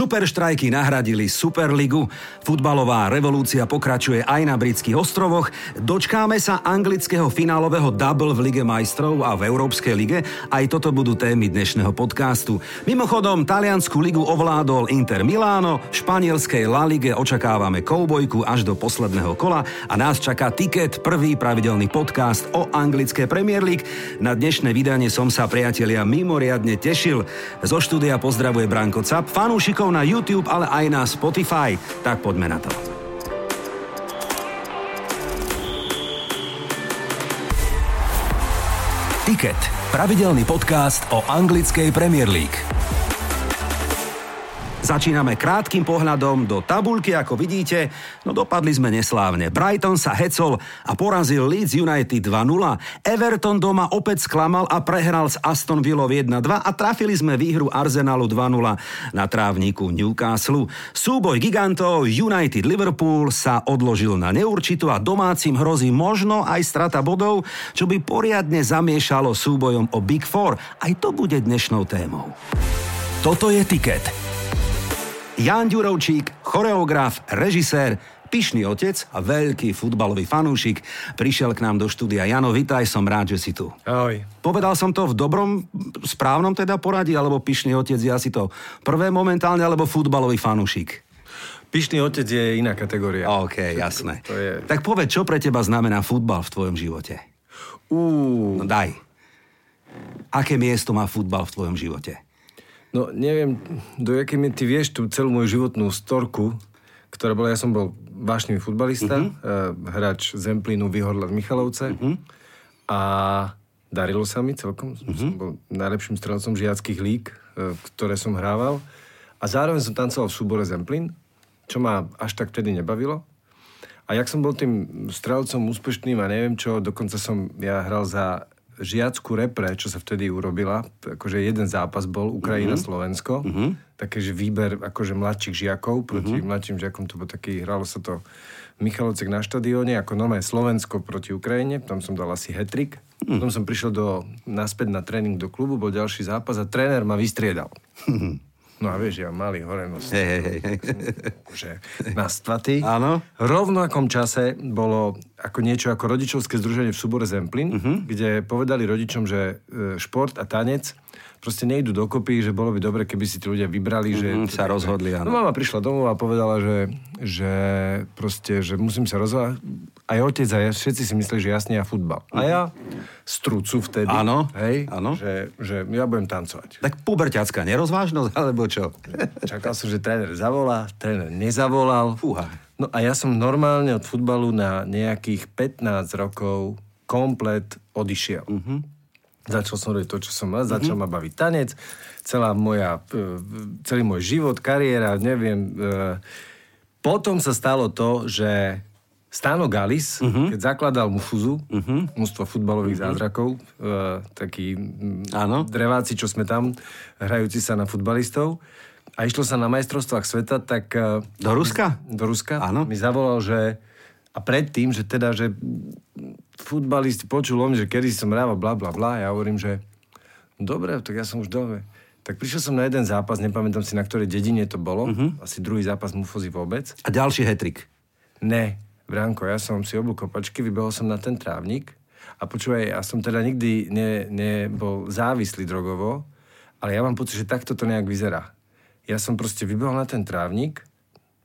Superštrajky nahradili Superligu, futbalová revolúcia pokračuje aj na britských ostrovoch, dočkáme sa anglického finálového double v Lige majstrov a v Európskej lige, aj toto budú témy dnešného podcastu. Mimochodom, taliansku ligu ovládol Inter Miláno, v španielskej La Lige očakávame koubojku až do posledného kola a nás čaká Ticket, prvý pravidelný podcast o anglické Premier League. Na dnešné vydanie som sa, priatelia, mimoriadne tešil. Zo štúdia pozdravuje Branko Cap, fanúšik fanúšikov na YouTube, ale aj na Spotify. Tak poďme na to. Ticket. Pravidelný podcast o anglickej Premier League. Začíname krátkým pohľadom do tabulky, ako vidíte, no dopadli sme neslávne. Brighton sa hecol a porazil Leeds United 2-0. Everton doma opäť sklamal a prehral s Aston Villa 1-2 a trafili sme výhru Arsenalu 2-0 na trávniku Newcastle. Súboj gigantov United Liverpool sa odložil na neurčito a domácim hrozí možno aj strata bodov, čo by poriadne zamiešalo súbojom o Big Four. Aj to bude dnešnou témou. Toto je tiket Jan Ďurovčík, choreograf, režisér, pyšný otec a veľký futbalový fanúšik, prišiel k nám do štúdia. Jano, vitaj, som rád, že si tu. Ahoj. Povedal som to v dobrom, správnom teda poradí, alebo pyšný otec je asi to prvé momentálne, alebo futbalový fanúšik? Pyšný otec je iná kategória. OK, jasné. To je... Tak povedz, čo pre teba znamená futbal v tvojom živote? Uh. No daj. Aké miesto má futbal v tvojom živote? No neviem, do jakej mi ty vieš tú celú moju životnú storku, ktorá bola, ja som bol vášnivý futbalista, uh-huh. hráč Zemplínu Vyhorla z Michalovce uh-huh. a darilo sa mi celkom. Uh-huh. Som bol najlepším strelcom žiackých lík, eh, ktoré som hrával. A zároveň som tancoval v súbore Zemplín, čo ma až tak vtedy nebavilo. A jak som bol tým strelcom úspešným a neviem čo, dokonca som ja hral za žiackú repre, čo sa vtedy urobila, akože jeden zápas bol Ukrajina-Slovensko, mm-hmm. takéže výber akože mladších žiakov proti mm-hmm. mladším žiakom, to bol taký, hralo sa to Michalovcek na štadióne, ako normálne Slovensko proti Ukrajine, tam som dal asi hetrik. Mm. Potom som prišiel do, naspäť na tréning do klubu, bol ďalší zápas a tréner ma vystriedal. Mm-hmm. No a vieš, ja malý horenosť. Hej, hej, hej. Že. Áno. Rovnakom čase bolo ako niečo ako rodičovské združenie v súbore Zemplín, uh-huh. kde povedali rodičom, že e, šport a tanec proste nejdu dokopy, že bolo by dobre, keby si tí ľudia vybrali, že... Sa rozhodli, áno. No mama prišla domov a povedala, že, že proste, že musím sa rozhodnúť. Aj otec a ja, všetci si mysleli, že jasne ja futbal. A ja strucu vtedy, áno, hej, áno. Že, že ja budem tancovať. Tak puberťacká nerozvážnosť, alebo čo? Čakal som, že tréner zavolá, tréner nezavolal. Fúha. No a ja som normálne od futbalu na nejakých 15 rokov komplet odišiel. Mm-hmm. Začal som robiť to, čo som mal, začal mm-hmm. ma baviť tanec, celá moja, e, celý môj život, kariéra, neviem. E, potom sa stalo to, že Stáno Galis, uh-huh. keď zakladal Mufuzu, uh-huh. mústvo futbalových uh-huh. zázrakov, uh, takí Áno. dreváci, čo sme tam, hrajúci sa na futbalistov, a išlo sa na majstrovstvách sveta, tak... Uh, do Ruska? Do Ruska. Áno. Mi zavolal, že... A predtým, že teda, že futbalist počul o mne, že kedy som hrával bla bla bla, ja hovorím, že dobre, tak ja som už dole. Tak prišiel som na jeden zápas, nepamätám si, na ktorej dedine to bolo, uh-huh. asi druhý zápas Mufozy vôbec. A ďalší hetrik? Ne, Branko, ja som si obul kopačky, vybehol som na ten trávnik a počúvaj, ja som teda nikdy ne, nebol závislý drogovo, ale ja mám pocit, že takto to nejak vyzerá. Ja som proste vybehol na ten trávnik,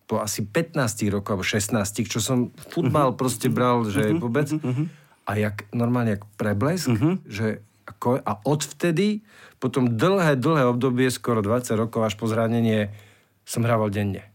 po asi 15 rokoch alebo 16, čo som futbal uh-huh. proste bral, že uh-huh. vôbec. Uh-huh a jak normálne jak preblesk, že ako, a odvtedy, potom dlhé, dlhé obdobie, skoro 20 rokov až po zranenie, som hrával denne.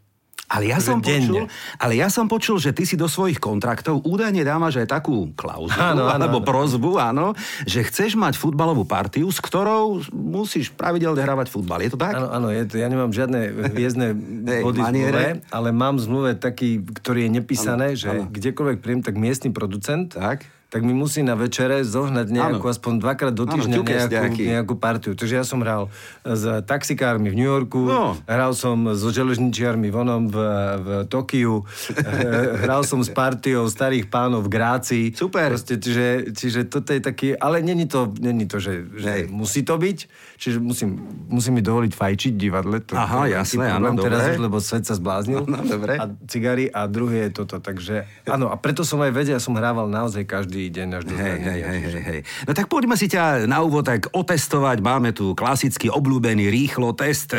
Ale ja, som počul, ale ja som počul, že ty si do svojich kontraktov údajne dávaš aj takú klauzulu áno, áno, alebo áno. prozbu, áno, že chceš mať futbalovú partiu, s ktorou musíš pravidelne hrávať futbal. Je to tak? Áno, áno, je to, ja nemám žiadne hviezdne body zmluve, ale mám zmluve taký, ktorý je nepísané, ano, že ano. kdekoľvek príjem, tak miestny producent tak tak mi musí na večere zohnať nejakú, Áno. aspoň dvakrát do týždňa ťukes nejakú, nejaký. nejakú partiu. Takže ja som hral s taxikármi v New Yorku, No. hral som so železničiarmi vonom v, v Tokiu, hral som s partiou starých pánov v Grácii. Super. Proste, čiže, čiže toto je taký, ale není to, není to že, že Hej. musí to byť, čiže musím, musím mi dovoliť fajčiť divadle. To Aha, veľký jasné, áno, teraz už, lebo svet sa zbláznil. No, dobre. A cigary a druhé je toto, takže áno, a preto som aj vedel, ja som hrával naozaj každý deň až do Hej, hej, hej, hej. No tak poďme si ťa na úvod tak otestovať. Máme tu klasický obľúbený rýchlo test.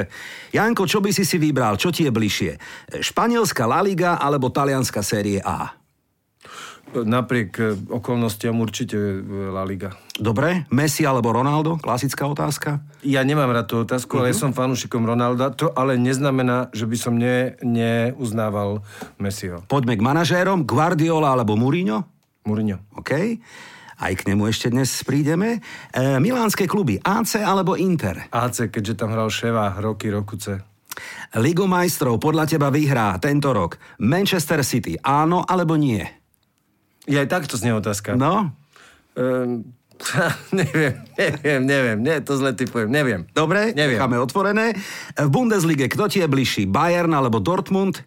Janko, čo by si si vybral? Čo ti je bližšie? Španielská La Liga alebo talianská série A? Napriek e, okolnostiam určite e, La Liga. Dobre, Messi alebo Ronaldo? Klasická otázka. Ja nemám rád tú otázku, ale ja Mhm. som fanúšikom Ronalda. To ale neznamená, že by som ne, neuznával Messiho. Poďme k manažérom. Guardiola alebo Mourinho? Mourinho. OK. Aj k nemu ešte dnes prídeme. E, Milánske kluby AC alebo Inter? AC, keďže tam hral Ševa roky, rokuce. Ligu majstrov podľa teba vyhrá tento rok Manchester City. Áno alebo nie? Je aj takto znie otázka. No, Um, neviem, neviem, neviem, nie, to zle typujem, neviem. Dobre, Neviem. necháme otvorené. V Bundeslige, kto ti je bližší? Bayern alebo Dortmund?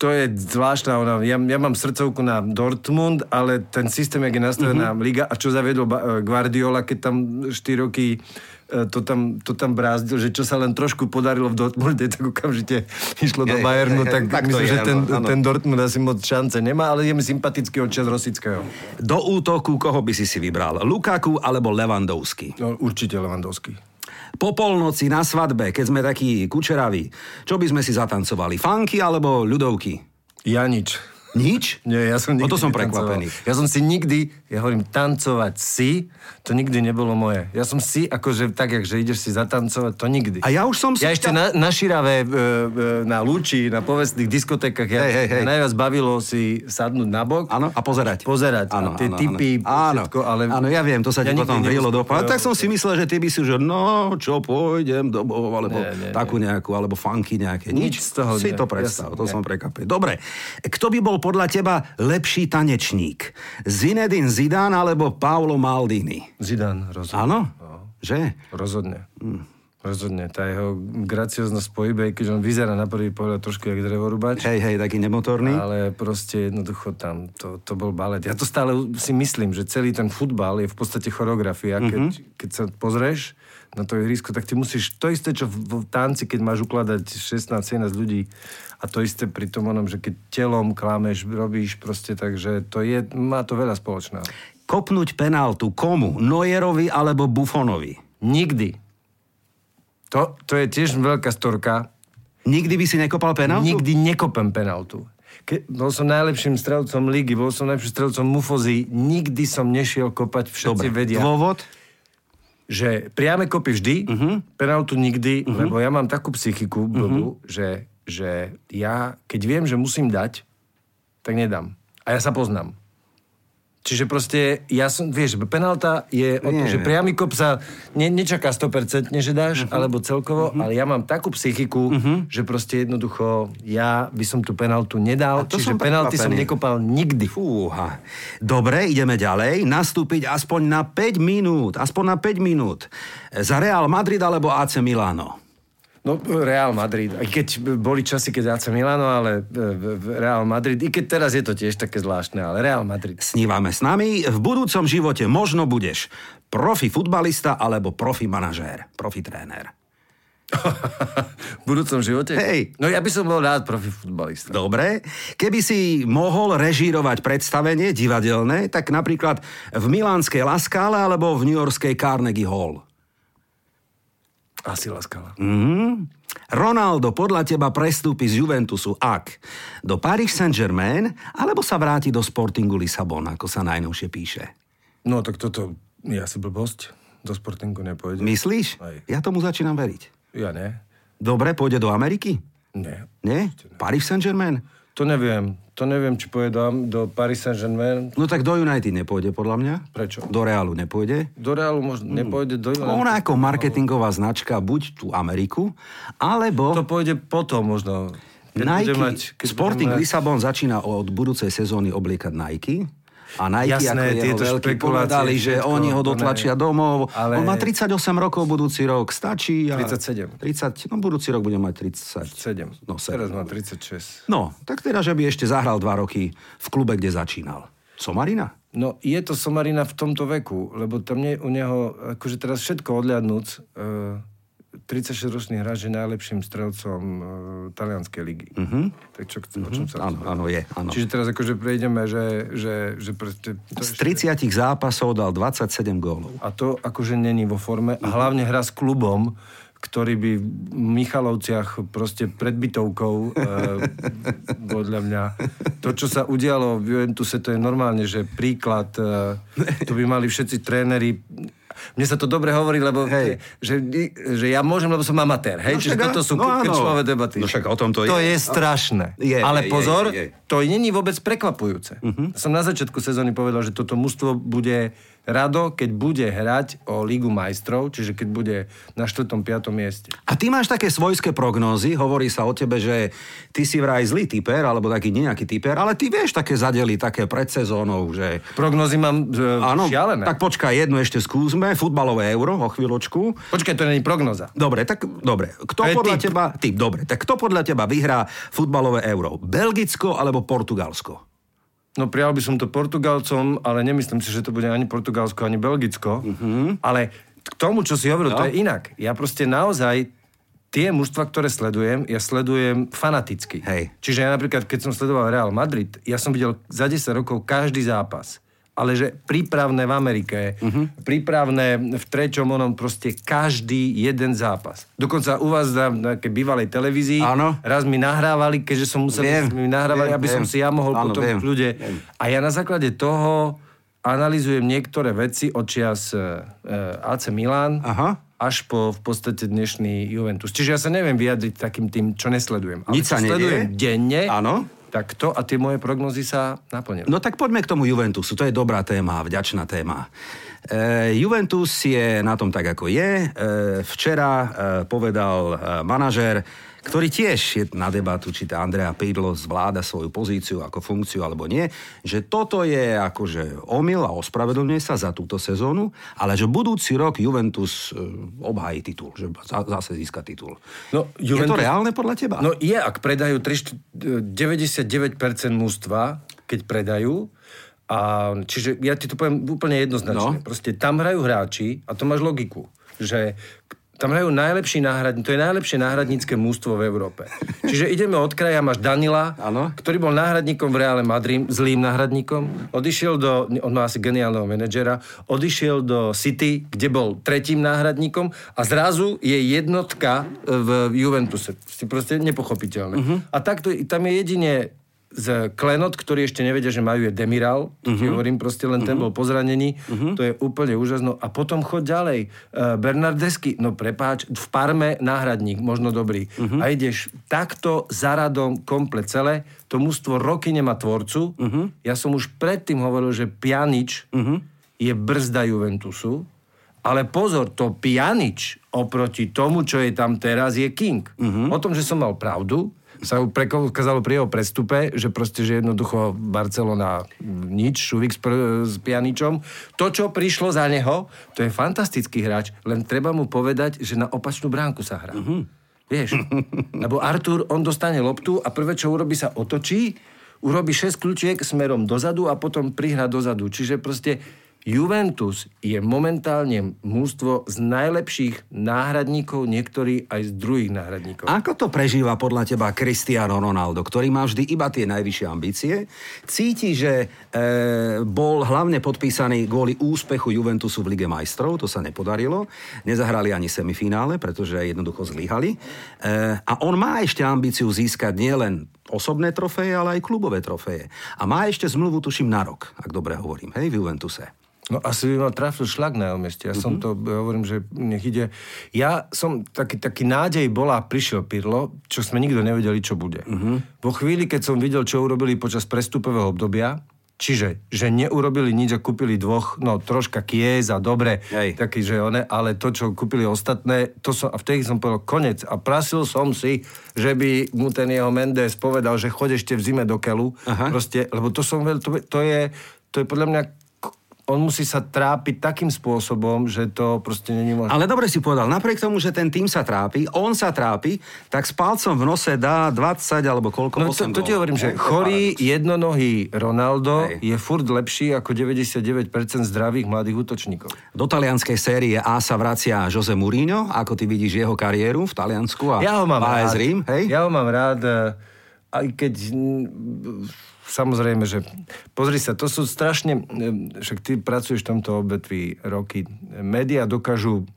To je zvláštna, ona, ja, ja mám srdcovku na Dortmund, ale ten systém, jak je nastavená mm-hmm. liga a čo zaviedol eh, Guardiola, keď tam 4 roky eh, to tam, to tam brázdil, že čo sa len trošku podarilo v Dortmunde, tak okamžite išlo do Bayernu, tak, tak myslím, je, že ten, áno, áno. ten Dortmund asi moc šance nemá, ale je mi sympatický od čas Rosického. Do útoku koho by si si vybral? Lukaku alebo Lewandowski? No, určite Levandovský. Po polnoci na svadbe, keď sme takí kučeraví, čo by sme si zatancovali? Funky alebo ľudovky? Ja nič. Nič? Nie, ja som nikdy O to som prekvapený. Ja som si nikdy, ja hovorím, tancovať si, to nikdy nebolo moje. Ja som si, akože tak, že ideš si zatancovať, to nikdy. A ja už som si... Ja ešte na, na Širave, e, na Lúči, na povestných diskotékach, ja, Hej, hej, hej. najviac bavilo si sadnúť na bok. Áno, a pozerať. Pozerať. Áno, tie áno, typy, áno. všetko, ale... Áno, ja viem, to sa ti Ja potom nikdy vrilo do neúspel. Tak som si myslel, že ty by si, že no, čo, pôjdem domov, alebo Nie, nie, takú nejakú, alebo funky nejaké. Nič z toho Si nie. to Ja predstav, som- to nie. som prekvapený. Dobre, kto by bol podľa teba lepší tanečník? Zinedine Zidane alebo Paolo Maldini? Zidane, rozhodne. Áno? Že? Rozhodne. Hm. Rozhodne. Tá jeho gracioznosť pohybe, keď on vyzerá na prvý pohľad trošku jak drevorubač. Hej, hej, taký nemotorný. Ale proste jednoducho tam, to, to bol balet. Ja to stále si myslím, že celý ten futbal je v podstate choreografia. Keď, Mhm. keď sa pozrieš na to ihrisko, tak ty musíš to isté, čo v, v tanci, keď máš ukladať 16-17 ľudí a to isté pri tom onom, že keď telom klameš, robíš proste, takže to je, má to veľa spoločného. Kopnúť penáltu komu? Neuerovi alebo Buffonovi? Nikdy. To, to je tiež veľká storka. Nikdy by si nekopal penáltu? Nikdy nekopem penaltu. Ke, bol som najlepším strelcom ligy, bol som najlepším strelcom Mufozy, nikdy som nešiel kopať, všetci Dobre, vedia, dôvod? že priame kopy vždy, uh-huh. penaltu nikdy, uh-huh. lebo ja mám takú psychiku blbú, uh-huh. že, že ja, keď viem, že musím dať, tak nedám. A ja sa poznám. Čiže proste, ja som, vieš, penalta je o tom, Nie. že priamy kop sa ne, nečaká 100%, že dáš, uh-huh. alebo celkovo, uh-huh. ale ja mám takú psychiku, uh-huh. že proste jednoducho ja by som tú penaltu nedal, čiže som penalty som nekopal nikdy. Fúha. Dobre, ideme ďalej. Nastúpiť aspoň na 5 minút. Aspoň na 5 minút. Za Real Madrid alebo AC Milano? No, Real Madrid. Aj keď boli časy, keď AC Milano, ale e, Real Madrid. I keď teraz je to tiež také zvláštne, ale Real Madrid. Snívame s nami. V budúcom živote možno budeš profi futbalista alebo profi manažér, profi tréner. v budúcom živote? Hej. No ja by som bol rád profi futbalista. Dobre. Keby si mohol režírovať predstavenie divadelné, tak napríklad v milánskej La Scala alebo v newyorskej Carnegie Hall. Asi laskala. Mhm. Ronaldo podľa teba prestúpi z Juventusu ak do Paris Saint-Germain alebo sa vráti do Sportingu Lisabon, ako sa najnovšie píše. No tak toto je asi blbosť. Do Sportingu nepôjde. Myslíš? Aj. Ja tomu začínam veriť. Ja ne. Dobre, pôjde do Ameriky? Nie. Nie? Paris Saint-Germain? To neviem. To neviem, či pôjde do, Paris Saint-Germain. No tak do United nepôjde, podľa mňa. Prečo? Do Realu nepôjde. Do Realu možno nepôjde do Ona ako marketingová značka buď tú Ameriku, alebo To pôjde potom možno. Keď Nike, mať, keď Sporting mať... Lisabon začína od budúcej sezóny obliekať Nike a Nike Jasné, ako tieto veľký povedali, že všetko, oni ho to dotlačia ne. domov. Ale- On má 38 rokov budúci rok, stačí. A 37. 30, no budúci rok bude mať 30. 7. No, sedem. Teraz má 36. No, tak teda, že by ešte zahral dva roky v klube, kde začínal. Somarina? No je to Somarina v tomto veku, lebo tam nie u neho, akože teraz všetko odliadnúc, uh, 36-ročný hráč je najlepším strelcom uh, talianskej ligy. Uh-huh. Tak čo, uh-huh. o čom sa Áno, áno, je. Áno. Čiže teraz akože prejdeme, že, že, že proste... To Z ešte- 30 zápasov dal 27 gólov. A to akože není vo forme. A hlavne hra s klubom, ktorý by v Michalovciach proste pred bytovkou, e, podľa mňa. To, čo sa udialo v Juventuse, to je normálne, že príklad, e, to by mali všetci tréneri mne sa to dobre hovorí, lebo Hej. že, že ja môžem, lebo som amatér. Hej? No Čiže však toto sú no krčmové debaty. No však o tom to To je je. strašné. Je, Ale je, je, pozor, je, je. to není vôbec prekvapujúce. Uh-huh. Som na začiatku sezóny povedal, že toto mužstvo bude rado, keď bude hrať o Lígu majstrov, čiže keď bude na 4. 5. mieste. A ty máš také svojské prognózy, hovorí sa o tebe, že ty si vraj zlý typer, alebo taký nejaký typer, ale ty vieš také zadeli, také pred sezónou, že... Prognozy mám e, Áno, šialené. tak počkaj, jednu ešte skúsme, futbalové euro, o chvíľočku. Počkaj, to není prognoza. Dobre, tak dobre. Kto To podľa typ. teba... Typ, dobre. Tak kto podľa teba vyhrá futbalové euro? Belgicko alebo Portugalsko? No prijal by som to Portugalcom, ale nemyslím si, že to bude ani Portugalsko, ani Belgicko. Uh-huh. Ale k tomu, čo si hovoril, No. to je inak. Ja proste naozaj tie mužstva, ktoré sledujem, ja sledujem fanaticky. Hej. Čiže ja napríklad, keď som sledoval Real Madrid, ja som videl za 10 rokov každý zápas. Ale že prípravné v Amerike, uh-huh. prípravné v treťom onom proste každý jeden zápas. Dokonca u vás na bývalej televízii Áno. raz mi nahrávali, keďže som musel, Viem, mi nahrávali, viem, aby som viem. si ja mohol Áno, potom viem, v viem. A ja na základe toho analizujem niektoré veci od čias uh, AC Milan Aha. až po v podstate dnešný Juventus. Čiže ja sa neviem vyjadriť takým tým, čo nesledujem. Ale Nič sa sledujem denne, Áno. Tak to a tie moje prognozy sa naplnili. No tak poďme k tomu Juventusu. To je dobrá téma, vďačná téma. E, Juventus je na tom tak, ako je. E, včera e, povedal e, manažér, ktorý tiež je na debatu, či tá Andrea Pirlo zvláda svoju pozíciu ako funkciu alebo nie, že toto je akože omyl a ospravedlňuje sa za túto sezónu, ale že budúci rok Juventus e, obhájí titul, že za- zase získa titul. No, Je to reálne podľa teba? No je, ak predajú 3, 99% mústva, keď predajú, a, čiže ja ti to poviem úplne jednoznačne. No. Proste tam hrajú hráči, a to máš logiku, že tam hrajú najlepší náhradník, to je najlepšie náhradnícke mústvo v Európe. Čiže ideme od kraja, máš Danila, Áno. ktorý bol náhradníkom v Reále Madrid, zlým náhradníkom, odišiel do, on má asi geniálneho manažera, odišiel do City, kde bol tretím náhradníkom a zrazu je jednotka v Juventuse. Ste proste nepochopiteľné. Uh-huh. A takto, tam je jedine z Klenot, ktorý ešte nevedia, že majú je Demiral, to ti hovorím, proste len ten bol po zranení, to je úplne úžasno. A potom chod ďalej. Uh, Bernardesky, no prepáč, v Parme náhradník, možno dobrý. A ideš takto za radom komplet celé, to mužstvo roky nemá tvorcu. Ja som už predtým hovoril, že Pjanič je brzda Juventusu, ale pozor, to Pjanič oproti tomu, čo je tam teraz, je king. O tom, že som mal pravdu, sa prekázalo pri jeho prestupe, že proste, že jednoducho Barcelona nič, Šuvik s, pr- s Pianičom. To, čo prišlo za neho, to je fantastický hráč, len treba mu povedať, že na opačnú bránku sa hrá. Vieš, lebo Artur, on dostane loptu a prvé, čo urobí, sa otočí, urobí 6 kľúčiek smerom dozadu a potom prihra dozadu. Čiže proste Juventus je momentálne mústvo z najlepších náhradníkov, niektorí aj z druhých náhradníkov. Ako to prežíva podľa teba Cristiano Ronaldo, ktorý má vždy iba tie najvyššie ambície? Cíti, že e, bol hlavne podpísaný kvôli úspechu Juventusu v Lige majstrov, to sa nepodarilo. Nezahrali ani semifinále, pretože jednoducho zlyhali. E, a on má ešte ambíciu získať nielen osobné trofeje, ale aj klubové trofeje. A má ešte zmluvu, tuším, na rok, ak dobre hovorím, hej, v Juventuse. No asi by ma trafil šlak na jeho mieste. Ja som to, hovorím, že nech ide. Ja som, taký, taký nádej bola, prišiel Pirlo, čo sme nikto nevedeli, čo bude. Vo chvíli, keď som videl, čo urobili počas prestupového obdobia, čiže, že neurobili nič a kúpili dvoch, no troška kiez a dobre, Hej. taký, že one, ale to, čo kúpili ostatné, to som, a vtedy som povedal, konec. A prasil som si, že by mu ten jeho Mendes povedal, že choď ešte v zime do Kelu. Aha. Proste, lebo to som veľ, to, to je, to je podľa mňa on musí sa trápiť takým spôsobom, že to proste není možné. Ale dobre si povedal, napriek tomu, že ten tým sa trápi, on sa trápi, tak s palcom v nose dá 20 alebo koľko, No to, to ti hovorím, že chorý jednonohý Ronaldo Hej. je furt lepší ako 99% zdravých mladých útočníkov. Do talianskej série A sa vracia Jose Mourinho, ako ty vidíš jeho kariéru v Taliansku a Ja ho mám AS rád. Rím, hej? Ja ho mám rád, eh, aj keď mm, samozrejme, že pozri sa, to sú strašne, eh, však ty pracuješ v tomto obetví roky. Média dokážu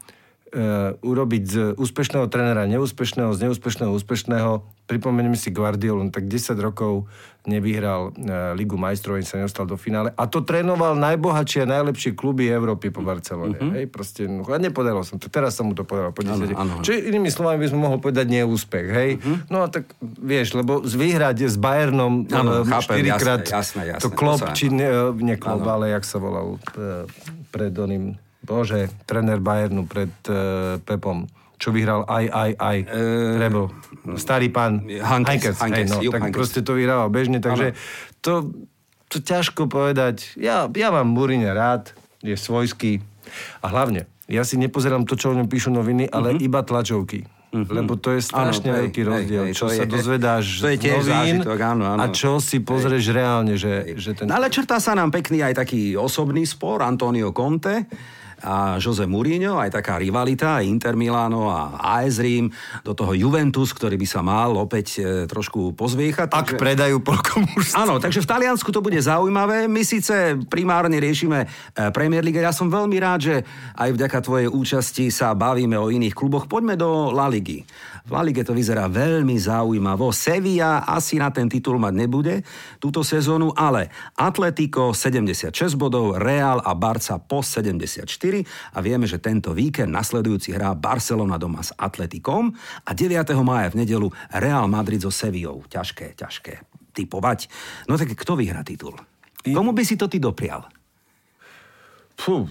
urobiť z úspešného trénera neúspešného, z neúspešného úspešného. Pripomeňme si Guardiolu, tak 10 rokov nevyhral eh, Ligu majstrov, ani sa nedostal do finále. A to trénoval najbohatšie a najlepšie kluby Európy po Barcelone. Mhm. Hej, proste, no, nepodarilo som to. Teraz sa mu to podarilo. Po 10. áno. Čiže inými slovami by sme mohli povedať neúspech, hej? No a tak vieš, lebo z vyhrať s Bayernom Áno, eh, chápem, štyrikrát jasné, jasné, jasné, to Klopp, to sa- či ne, eh, nie Klopp, ale jak sa volal eh, pred oným, bože, tréner Bayernu pred uh, Pepom, čo vyhral aj, aj, aj, uh, Rebel, starý pán Hankes, Hankes, hej, no, tak Hankes. proste to vyhrával bežne, takže to, to ťažko povedať. Ja, ja mám Mourinho rád, je svojský a hlavne, ja si nepozerám to, čo o ňom píšu noviny, ale iba tlačovky. Lebo to je strašne. Áno, hej, veľký hej, rozdiel, hej, čo sa je- dozvedáš to je tiež novín zážitok, áno, áno. a čo si pozrieš reálne, že, že ten... No ale črtá sa nám pekný aj taký osobný spor Antonio Conte a Jose Mourinho, aj taká rivalita, Inter Milano a AS Rím, do toho Juventus, ktorý by sa mal opäť e, trošku pozviechať. Ak predajú polko mužstva. Áno, takže v Taliansku to bude zaujímavé. My síce primárne riešime e, Premier League. Ja som veľmi rád, že aj vďaka tvojej účasti sa bavíme o iných kluboch. Poďme do La Ligy. V La Lige to vyzerá veľmi zaujímavo. Sevilla asi na ten titul mať nebude túto sezónu, ale Atletico 76 bodov, Real a Barca po 74 a vieme, že tento víkend nasledujúci hrá Barcelona doma s Atletikom a 9. mája v nedelu Real Madrid so Sevillou. Ťažké, ťažké typovať. No tak kto vyhrá titul? Komu by si to ty doprial? Fú,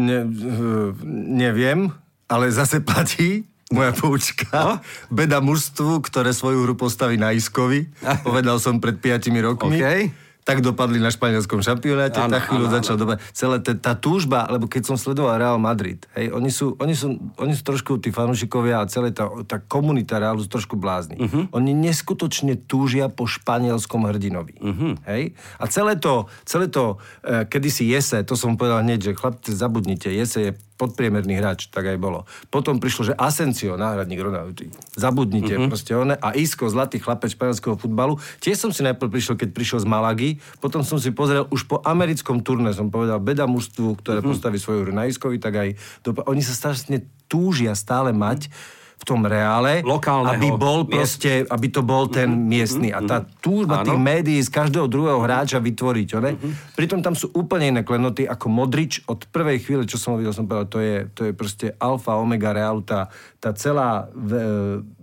ne, eh, neviem, ale zase platí moja poučka. No? Beda mužstvu, ktoré svoju hru postaví na Iskovi. Povedal som pred 5 rokmi. OK. Tak dopadli na španielskom šampionáte, Áno, tá chvíľu áno, začal doba. Celé tá, tá túžba, lebo keď som sledoval Real Madrid, hej, oni sú, oni sú, oni sú trošku tí fanúšikovia a celé tá, tá komunita Realu sú trošku blázni. Uh-huh. Oni neskutočne túžia po španielskom hrdinovi. Uh-huh. Hej? A celé to, celé to eh, kedysi Jese, to som povedal hneď, že chlapci, zabudnite, Jese je podpriemerný hráč, tak aj bolo. Potom prišlo, že Asensio, náhradník Ronaldo, zabudnite, uh-huh. proste one, a Isco, zlatý chlapec španielského futbalu. Tiež som si najprv prišiel, keď prišiel z Malagy, potom som si pozrel už po americkom turné, som povedal, beda mužstvu, ktoré uh-huh. postaví svoju hru na Iskovi, tak aj do, oni sa strašne túžia stále mať v tom reále, Lokálneho aby bol proste, aby to bol ten miestny. A tá túžba Áno. tých médií z každého druhého hráča vytvoriť. Ne? Pritom tam sú úplne iné klenoty, ako Modrič od prvej chvíle, čo som ho videl, som povedal, to je, to je proste alfa, omega reálu, tá, tá celá v,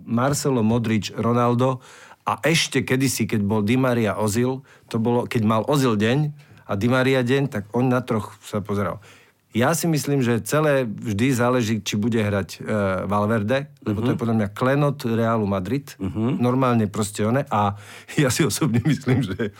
Marcelo, Modrič, Ronaldo a ešte kedysi, keď bol Di Maria Ozil, to bolo, keď mal Ozil deň a Di Maria deň, tak on na troch sa pozeral. Ja si myslím, že celé vždy záleží, či bude hrať uh, Valverde, lebo uh-huh. to je podľa mňa klenot Realu Madrid. Uh-huh. Normálne proste one. A ja si osobne myslím, že,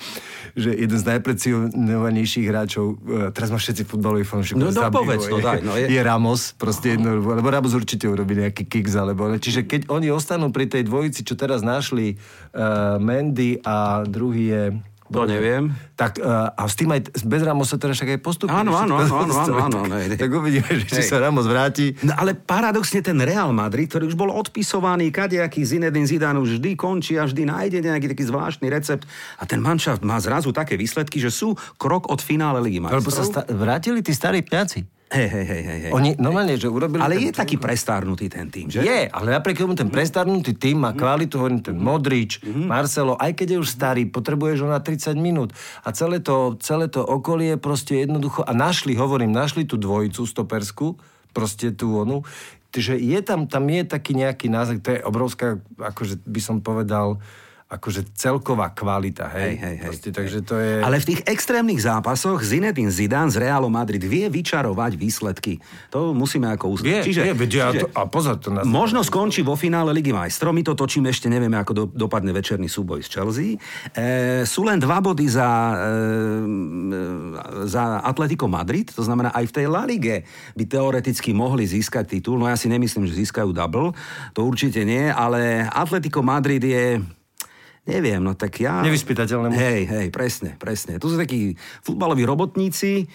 že jeden z najprecionovanejších hráčov, uh, teraz ma všetci futbaloví fanúšikovia No, no, zabijú, povedz, no je, daj, no, je- je Ramos, proste jedno, lebo Ramos určite urobí nejaký kicks, alebo ne. Čiže keď oni ostanú pri tej dvojici, čo teraz našli uh, Mendy a druhý je... To neviem. Tak uh, a s tým aj, bez Ramosa teraz však aj postupí. Áno, áno, áno, áno, áno, áno, Tak, ne, ne. tak uvidíme, že či sa Ramos vráti. No ale paradoxne ten Real Madrid, ktorý už bol odpisovaný, kadejaký Zinedine Zidane už vždy končí a vždy nájde nejaký taký zvláštny recept a ten manšaft má zrazu také výsledky, že sú krok od finále Ligy Lebo sa majstrov. sta- vrátili tí starí pňaci. Hej, hej, hej, hej. Oni normálne, že urobili... Ale je taký prestárnutý ten tým, že? Je, ale napriek tomu ten prestarnutý tým má kvalitu, hovorím, ten Modrič, Marcelo, aj keď je už starý, potrebuješ ho na 30 minút. A celé to, celé to okolie proste jednoducho, a našli, hovorím, našli tú dvojicu stopersku, proste tú onu, že je tam, tam je taký nejaký náznak, to je obrovská, akože by som povedal, akože celková kvalita, hej. Hej, hej, hej. Proste, takže to je... Ale v tých extrémnych zápasoch Zinedine Zidane z Realu Madrid vie vyčarovať výsledky. To musíme ako uznať. Vie, čiže, vie, veď ja čiže a pozor, to nás... Možno skončí vo finále Ligy majstrov, my to točíme, ešte nevieme, ako do, dopadne večerný súboj z Chelsea. E, sú len dva body za, e, za Atletico Madrid, to znamená aj v tej La Lige by teoreticky mohli získať titul, no ja si nemyslím, že získajú double, to určite nie, ale Atletico Madrid je Neviem, no tak ja... Nevyspytateľné. Hej, hej, presne, presne. Tu sú takí futbaloví robotníci,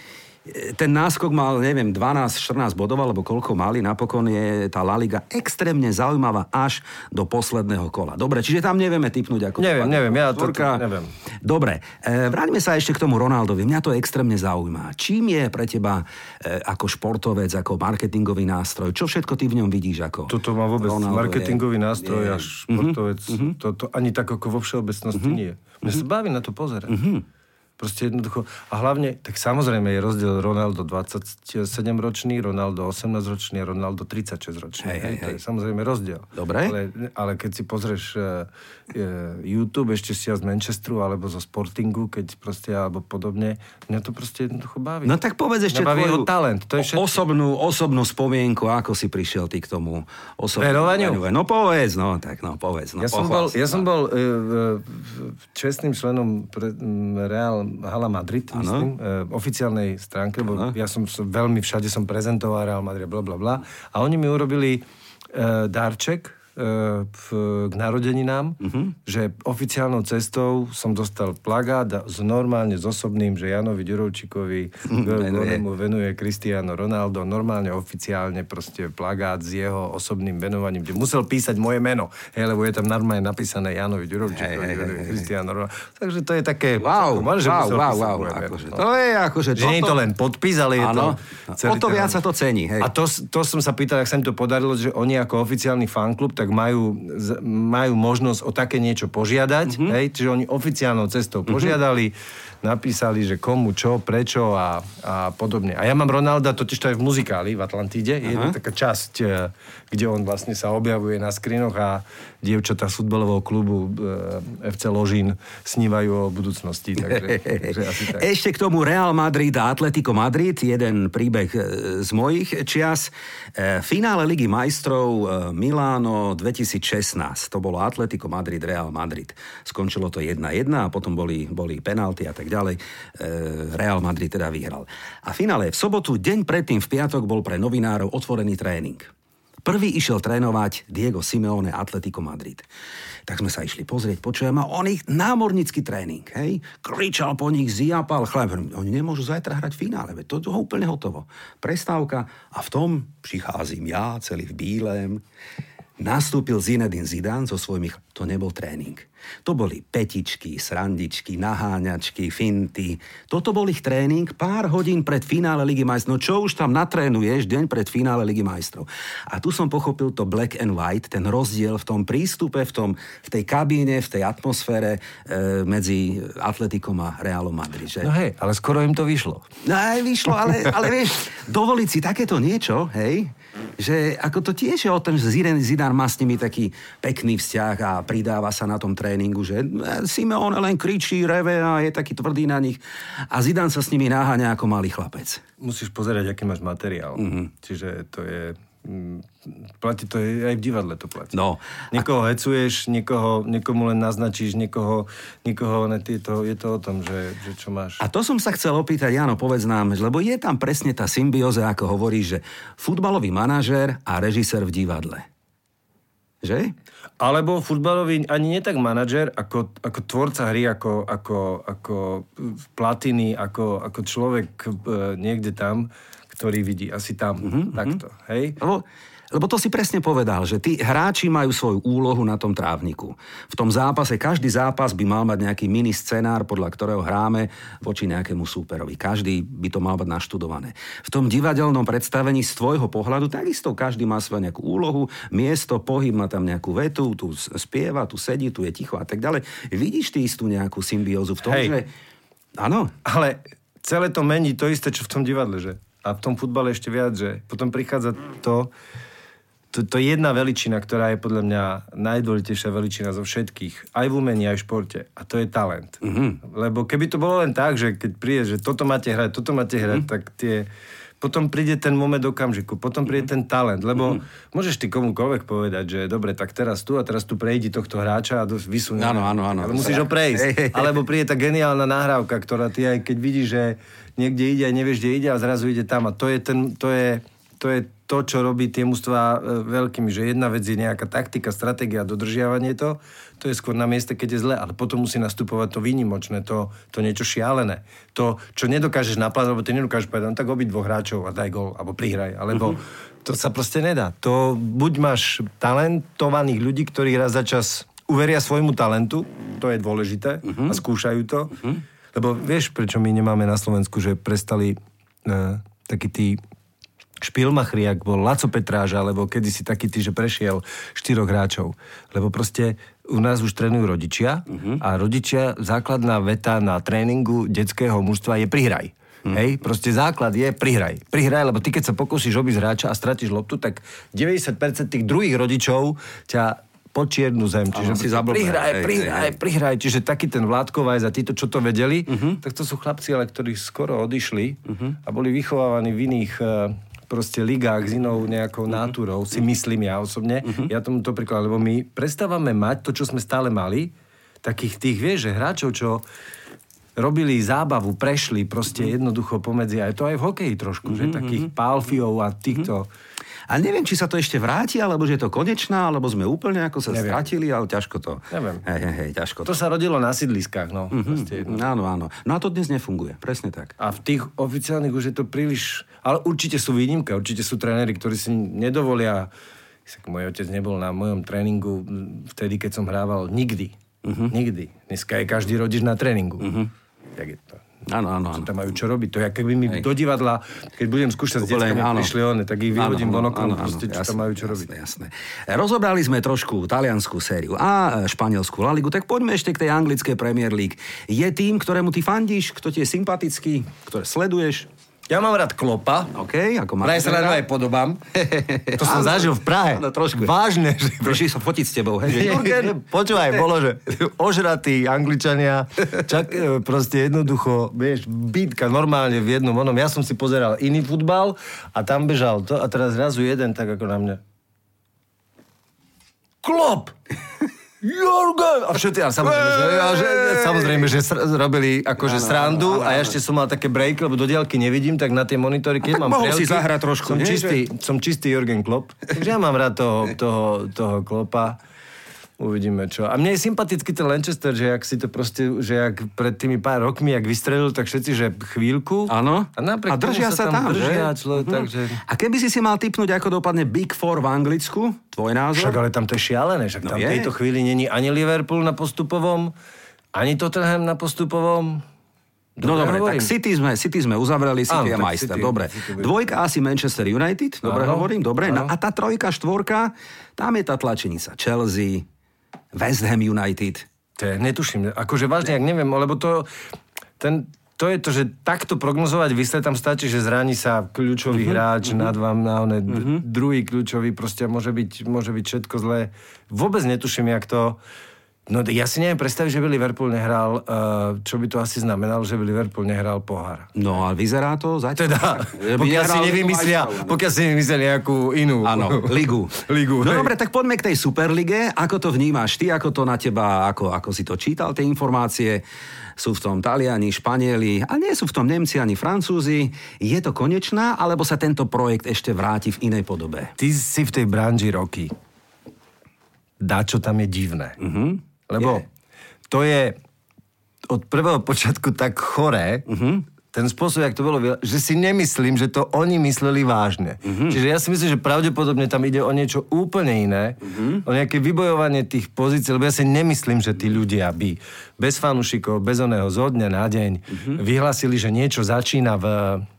ten náskok mal, neviem, 12-14 bodov, alebo koľko mali, napokon je tá La Liga extrémne zaujímavá až do posledného kola. Dobre, čiže tam nevieme typnúť ako... Neviem, neviem, ja to, to neviem. Dobre, e, vráťme sa ešte k tomu Ronaldovi. Mňa to extrémne zaujíma. Čím je pre teba e, ako športovec, ako marketingový nástroj? Čo všetko ty v ňom vidíš ako Toto má vôbec Ronaldo marketingový je, nástroj je, a športovec. Mm-hmm. To, to ani tak ako vo všeobecnosti mm-hmm. nie. Mňa sa baví na to pozerať. Mm-hmm. Proste jednoducho. A hlavne, tak samozrejme je rozdiel Ronaldo 27-ročný, Ronaldo 18-ročný a Ronaldo 36-ročný. Hej, hej, To je hej. samozrejme rozdiel. Dobre. Ale, ale keď si pozrieš uh, YouTube, ešte si ja z Manchesteru alebo zo Sportingu, keď proste, alebo podobne, mňa to proste jednoducho baví. No tak povedz ešte baví tvoju talent, to je všetko. osobnú, osobnú spomienku, ako si prišiel ty k tomu osobnému Verovaniu? No povedz, no tak no povedz. No, Ja som bol, ja som bol e, e, čestným členom pre, m, Real Hala Madrid, Áno. myslím, e, oficiálnej stránke, lebo Áno. ja som veľmi všade som prezentoval Real Madrid, bla, bla, bla. A oni mi urobili e, darček v, k narodeninám, Mhm. že oficiálnou cestou som dostal plagát s normálne s osobným, že Janovi Ďurovčíkovi Venuje. mu venuje Cristiano Ronaldo, normálne oficiálne proste plagát s jeho osobným venovaním, kde musel písať moje meno, hej, lebo je tam normálne napísané Janovi Ďurovčíkovi, hej, venuje hej. Cristiano Ronaldo. Takže to je také... Wow, wow, wow, wow. meno, Akože, no. to je akože... Že nie je to len podpis, ale je Áno. to... O to viac sa to cení, hej. A to, to som sa pýtal, ak sa im to podarilo, že oni ako oficiálny fanklub, tak majú, z- majú možnosť o také niečo požiadať, Mhm. mm-hmm. hej, čiže oni oficiálnou cestou požiadali, napísali, že komu, čo, prečo a, a podobne. A ja mám Ronalda totiž to aj v muzikáli v Atlantíde, je to taká časť, e, kde on vlastne sa objavuje na skrinoch a dievčatá z futbalového klubu e, FC Ložín snívajú o budúcnosti, takže, takže asi tak. Ešte k tomu Real Madrid a Atletico Madrid, jeden príbeh e, z mojich čias. Finále Ligy majstrov Miláno 2016, to bolo Atletico Madrid, Real Madrid. Skončilo to 1-1 a potom boli, boli penalty a tak ďalej. E, Real Madrid teda vyhral. A finále v sobotu, deň predtým v piatok bol pre novinárov otvorený tréning. Prvý išiel trénovať Diego Simeone Atletico Madrid. Tak sme sa išli pozrieť, počujem, a on ich námornický tréning, hej, kričal po nich, zjapal chleb. Oni nemôžu zajtra hrať v finále, veď to, je úplne hotovo. Prestávka a v tom pricházím ja, celý v bílém. Nastúpil Zinedine Zidane so svojimi... To nebol tréning. To boli petičky, srandičky, naháňačky, finty. Toto bol ich tréning pár hodín pred finále Ligy majstrov. No čo už tam natrénuješ deň pred finále Ligy majstrov. A tu som pochopil to black and white, ten rozdiel v tom prístupe, v, tom, v tej kabíne, v tej atmosfére e, medzi Atletikom a Realom Madrid. Že? No hej, ale skoro im to vyšlo. No aj vyšlo, ale, ale vieš, dovoliť si takéto niečo, hej, že ako to tiež je o tom, že Zidane, Zidane má s nimi taký pekný vzťah a pridáva sa na tom tréningu, že e, Simeone len kričí, reve a je taký tvrdý na nich a Zidane sa s nimi náhaňa ako malý chlapec. Musíš pozerať, aký máš materiál. Mm-hmm. Čiže to je... mm, Platí to je, aj v divadle to platí. No. Niekoho hecuješ, niekoho, niekomu len naznačíš, niekoho, niekoho ne, je, to, je to o tom, že, že čo máš. A to som sa chcel opýtať, Jano, povedz nám, lebo je tam presne tá symbióza, ako hovoríš, že futbalový manažér a režisér v divadle. Že? Alebo futbalový, ani nie tak manažer, ako, ako tvorca hry, ako, ako, ako platiny, ako, ako človek e, niekde tam, ktorý vidí asi tam, mm-hmm, takto, hej? Lebo, lebo to si presne povedal, že tí hráči majú svoju úlohu na tom trávniku. V tom zápase, každý zápas by mal mať nejaký mini scenár, podľa ktorého hráme voči nejakému súperovi. Každý by to mal mať naštudované. V tom divadelnom predstavení z tvojho pohľadu takisto každý má svoju nejakú úlohu, miesto, pohyb, má tam nejakú vetu, tu spieva, tu sedí, tu je ticho a tak ďalej. Vidíš ty istú nejakú symbiózu v tom, Hej. že... Áno, Ale celé to mení to isté, čo v tom divadle, že? A v tom futbale ešte viac, že potom prichádza to, to, to je jedna veličina, ktorá je podľa mňa najdôležitejšia veličina zo všetkých, aj v umení, aj v športe. A to je talent. Mm-hmm. Lebo keby to bolo len tak, že keď príde, že toto máte hrať, toto máte hrať, mm-hmm. tak tie potom príde ten moment okamžiku, potom príde ten talent, lebo mm-hmm. môžeš ty komukoľvek povedať, že dobre, tak teraz tu a teraz tu prejdi tohto hráča a vysunie. Áno, áno, áno. Ale musíš ho prejsť. Alebo príde tá geniálna nahrávka, ktorá ty aj keď vidíš, že niekde ide a nevieš, kde ide a zrazu ide tam a to je, ten, to je, to je to, čo robí tie mužstva e, veľkými, že jedna vec je nejaká taktika, stratégia, dodržiavanie to, to je skôr na mieste, keď je zle, ale potom musí nastupovať to výnimočné, to, to niečo šialené. To, čo nedokážeš naplánovať, lebo ty nedokážeš povedať, no tak obi dvoch hráčov a daj gol, alebo prihraj, alebo uh-huh. to sa proste nedá. To buď máš talentovaných ľudí, ktorí raz za čas uveria svojmu talentu, to je dôležité uh-huh. a skúšajú to. Uh-huh. Lebo vieš, prečo my nemáme na Slovensku, že prestali uh, takí tí špilmachri, ak bol Laco Petráž, alebo kedysi taký ty, že prešiel štyroch hráčov. Lebo proste u nás už trénujú rodičia uh-huh. a rodičia, základná veta na tréningu detského mužstva je prihraj. Hmm. Hej, proste základ je prihraj. Prihraj, lebo ty keď sa pokúsiš obísť hráča a stratíš loptu, tak 90% tých druhých rodičov ťa po čiernu zem. Čiže si zablbé. prihraj, prihraj, prihraj. Čiže taký ten Vládkovaj za títo, čo to vedeli, uh-huh. tak to sú chlapci, ale ktorí skoro odišli uh-huh. a boli vychovávaní v iných uh, proste ligách s inou nejakou náturou, si myslím ja osobne. Uh-huh. Ja tomu to príklad, lebo my prestávame mať to, čo sme stále mali, takých tých, vieš, že hráčov, čo robili zábavu, prešli proste uh-huh. jednoducho pomedzi, aj to aj v hokeji trošku, že takých pálfiov a týchto... Uh-huh a neviem, či sa to ešte vráti, alebo že je to konečná, alebo sme úplne ako sa neviem. stratili, ale ťažko to. Neviem. Hej, hej, hej, ťažko to. To sa rodilo na sídliskách, no. Mm-hmm. Áno, áno. No a to dnes nefunguje, presne tak. A v tých oficiálnych už je to príliš... Ale určite sú výnimka, určite sú tréneri, ktorí si nedovolia... Môj otec nebol na mojom tréningu vtedy, keď som hrával nikdy. Uh-huh. Nikdy. Dneska je každý rodič na tréningu. Uh-huh. Jak je to? Áno, áno, áno. Tam majú čo robiť. To je, keby mi Hej. do divadla, keď budem skúšať s deckami, prišli one, tak ich vyhodím von oknom, proste, čo tam majú čo robiť. Jasné, Rozobrali sme trošku taliansku sériu a španielskú La Ligu, tak poďme ešte k tej anglickej Premier League. Je tým, ktorému ty fandíš, kto ti je sympatický, ktoré sleduješ? Ja mám rád Klopa. OK, ako Praje sa rád aj podobám. to som zažil v Prahe. No, trošku. Vážne. Že... Prišli sa fotiť s tebou, hej? Počúvaj, bolo, že ožratí Angličania, čak, e, proste jednoducho, vieš, bytka normálne v jednom onom. Ja som si pozeral iný futbal a tam bežal to a teraz zrazu jeden tak ako na mňa. Klop! Jorgen! A všetci, a samozrejme, že, a že, samozrejme, že sr- robili akože srandu a ja ešte som mal také break, lebo do diaľky nevidím, tak na tie monitory, keď mám mohol si zahrať trošku, som, nie, čistý, že... som čistý Jorgen Klopp. Takže ja mám rád toho, toho, toho Klopa. Uvidíme čo. A mne je sympatický ten Lanchester, že ak si to proste, že ak pred tými pár rokmi, ak vystrelil, tak všetci, že chvíľku. Áno. A, a držia sa tam, tam držia, že? Človek, uh-huh. takže... A keby si si mal typnúť, ako dopadne Big Four v Anglicku, tvoj názor? Však ale tam to je šialené, však no tam v tejto chvíli není ani Liverpool na postupovom, ani Tottenham na postupovom. Dobre, no dobre, hovorím. tak City sme, City sme uzavreli, City je majster, City, dobre. City Dvojka asi Manchester United, dobre ano, hovorím, dobre. No, a tá trojka, štvorka, tam je tá tlačenica. Chelsea, West Ham United. To je, netuším. Akože vážne, ak neviem, lebo to, ten, to je to, že takto prognozovať výsledek tam stačí, že zraní sa kľúčový uh-huh, hráč uh-huh. nad vám na one, uh-huh. druhý kľúčový, proste môže byť, môže byť všetko zlé. Vôbec netuším, jak to No ja si neviem predstaviť, že by Liverpool nehral, uh, čo by to asi znamenalo, že by Liverpool nehral pohár. No a vyzerá to zatiaľ. Teda, pokiaľ si nevymyslia, pokiaľ si nevymyslia nejakú inú. Áno, ligu. ligu no hej. dobre, tak poďme k tej Superlige. Ako to vnímaš ty, ako to na teba, ako, ako si to čítal, tie informácie? Sú v tom Taliani, Španieli a nie sú v tom Nemci ani Francúzi. Je to konečná, alebo sa tento projekt ešte vráti v inej podobe? Ty si v tej branži roky. Dá, čo tam je divné. Uh-huh. Lebo je. to je od prvého počiatku tak choré, uh-huh. ten spôsob, jak to bolo, že si nemyslím, že to oni mysleli vážne. Uh-huh. Čiže ja si myslím, že pravdepodobne tam ide o niečo úplne iné, uh-huh. o nejaké vybojovanie tých pozícií, lebo ja si nemyslím, že tí ľudia by bez fanúšikov, bez oného zo dňa na deň uh-huh. vyhlasili, že niečo začína v